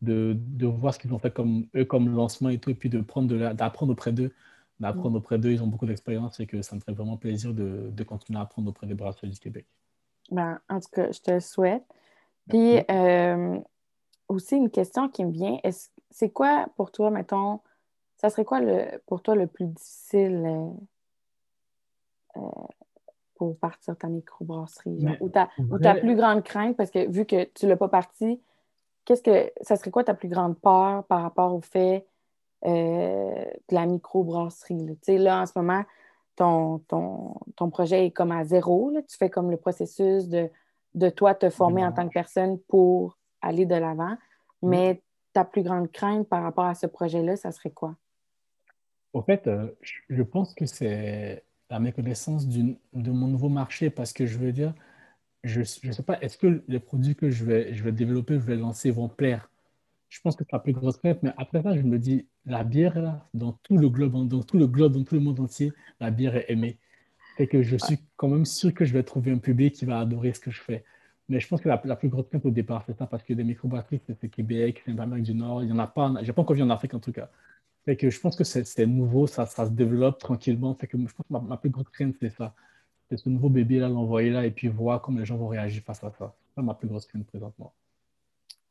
S2: de, de voir ce qu'ils ont fait comme eux, comme lancement et tout, et puis de prendre d'apprendre auprès d'eux. D'apprendre mm. auprès d'eux, ils ont beaucoup d'expérience et que ça me ferait vraiment plaisir de, de continuer à apprendre auprès des brasseurs du Québec.
S1: Ben, en tout cas, je te le souhaite. Puis euh, aussi, une question qui me vient, c'est quoi pour toi, mettons, ça serait quoi le, pour toi le plus difficile euh, euh, pour partir ta microbrasserie? ou, ta, ou ta plus grande crainte, parce que vu que tu ne l'as pas parti, qu'est-ce que ça serait quoi ta plus grande peur par rapport au fait de la microbrasserie? Tu sais, là, en ce moment, ton, ton, projet est comme à zéro. Tu fais comme le processus de, de toi te former en tant que personne pour aller de l'avant. Mais ta plus grande crainte par rapport à ce projet-là, ça serait quoi?
S2: Au fait, euh, je pense que c'est la méconnaissance de mon nouveau marché parce que je veux dire, je ne sais pas, est-ce que les produits que je vais, je vais développer, je vais lancer vont plaire? Je pense que c'est la plus grosse crainte. Mais après ça, je me dis, la bière, dans tout le globe, dans tout le globe, dans tout le monde entier, la bière est aimée. Et que je suis quand même sûr que je vais trouver un public qui va adorer ce que je fais. Mais je pense que la, plus grosse crainte au départ, c'est ça, parce que des microbrasseries, c'est Québec, c'est l'Amérique du Nord, il n'y en a pas, j'ai pas encore vu en Afrique en tout cas. Fait que je pense que c'est nouveau, ça, ça se développe tranquillement. Fait que je pense que ma, plus grosse crainte, c'est ça. C'est ce nouveau bébé-là, l'envoyer là, et puis voir comment les gens vont réagir face à ça. C'est ma plus grosse crainte présentement.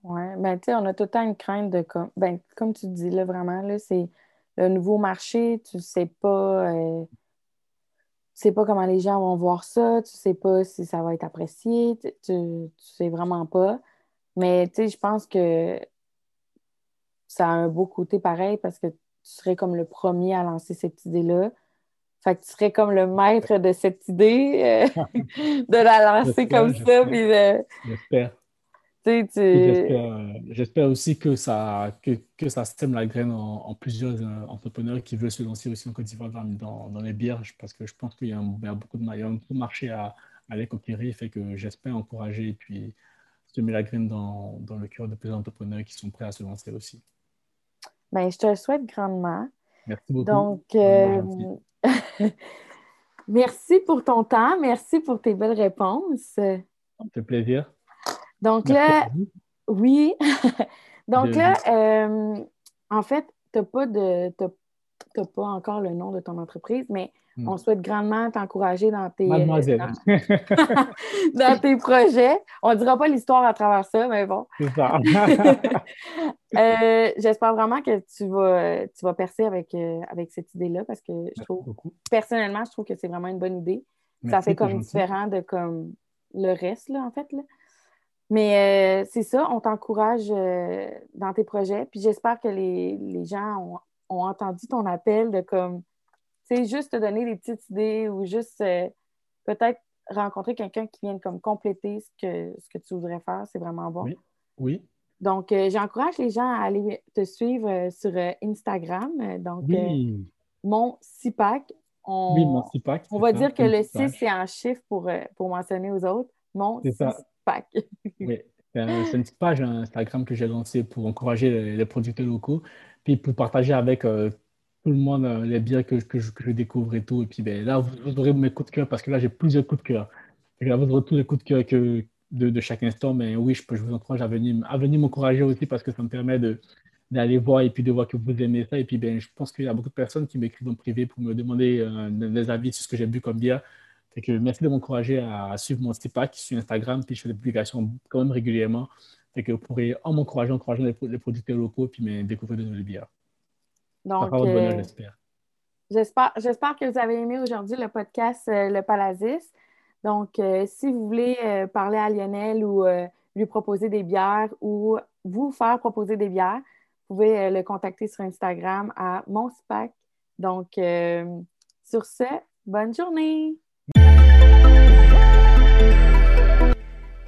S1: Oui, ben, tu sais, on a tout le une crainte de, comme, ben, comme tu dis, là, vraiment, là, c'est le nouveau marché, tu sais pas, euh, sais pas comment les gens vont voir ça, tu sais pas si ça va être apprécié, tu, tu, sais vraiment pas. Mais, tu sais, je pense que ça a un beau côté pareil parce que tu serais comme le premier à lancer cette idée-là. Fait que tu serais comme le maître de cette idée, euh, de la lancer comme ça.
S2: Euh, j'espère aussi que ça, que, que, ça sème la graine en, plusieurs euh, entrepreneurs qui veulent se lancer aussi en Côte d'Ivoire dans, dans, les bières, parce que je pense qu'il y, a beaucoup de, il y a un gros marché à, à les conquérir, fait que j'espère encourager et puis semer la graine dans, dans le cœur de plusieurs entrepreneurs qui sont prêts à se lancer aussi.
S1: Bien, je te le souhaite grandement.
S2: Merci beaucoup.
S1: Donc, euh, merci pour ton temps, merci pour tes belles réponses. Ça
S2: fait plaisir.
S1: Donc là, oui. Donc là, euh, en fait, tu n'as pas, de, pas encore le nom de ton entreprise, mais hmm. on souhaite grandement t'encourager dans tes,
S2: Mademoiselle.
S1: Dans, tes projets. On ne dira pas l'histoire à travers ça, mais bon.
S2: C'est ça.
S1: Euh, j'espère vraiment que tu vas, tu vas percer avec, euh, avec cette idée-là parce que je trouve, personnellement, je trouve que c'est vraiment une bonne idée. ça fait comme différent de comme le reste, là, en fait. Là. Mais euh, c'est ça, on t'encourage euh, dans tes projets. Puis j'espère que les, gens ont, entendu ton appel de comme, tu sais, juste te donner des petites idées ou juste euh, peut-être rencontrer quelqu'un qui vienne comme compléter ce que, ce que tu voudrais faire. C'est vraiment bon.
S2: Oui. oui.
S1: Donc, j'encourage les gens à aller te suivre sur Instagram. Donc, mon CIPAC. On,
S2: oui, mon CIPAC.
S1: On va dire que le 6, c'est un chiffre pour, pour mentionner aux autres. Mon
S2: Oui, c'est une petite page Instagram que j'ai lancée pour encourager les, producteurs locaux, puis pour partager avec euh, tout le monde euh, les bières que, je, découvre et tout. Et puis ben, là, vous, aurez mes coups de cœur parce que là, j'ai plusieurs coups de cœur. Là, vous aurez tous les coups de cœur de, chaque instant. Mais oui, je vous encourage à venir, à venir m'encourager aussi parce que ça me permet de d'aller voir et puis de voir que vous aimez ça. Et puis, ben, je pense qu'il y a beaucoup de personnes qui m'écrivent en privé pour me demander euh, des avis sur ce que j'ai bu comme bière merci de m'encourager à suivre mon Stipac sur Instagram, puis je fais des publications quand même régulièrement. Fait que vous pourrez, en m'encourageant, encourager les, producteurs locaux, puis me découvrir de nouvelles bières.
S1: Donc, euh, j'espère. J'espère, que vous avez aimé aujourd'hui le podcast euh, Le Palazis. Donc, euh, si vous voulez parler à Lionel ou lui proposer des bières ou vous faire proposer des bières, vous pouvez le contacter sur Instagram à Monspac. Donc, sur ce, bonne journée!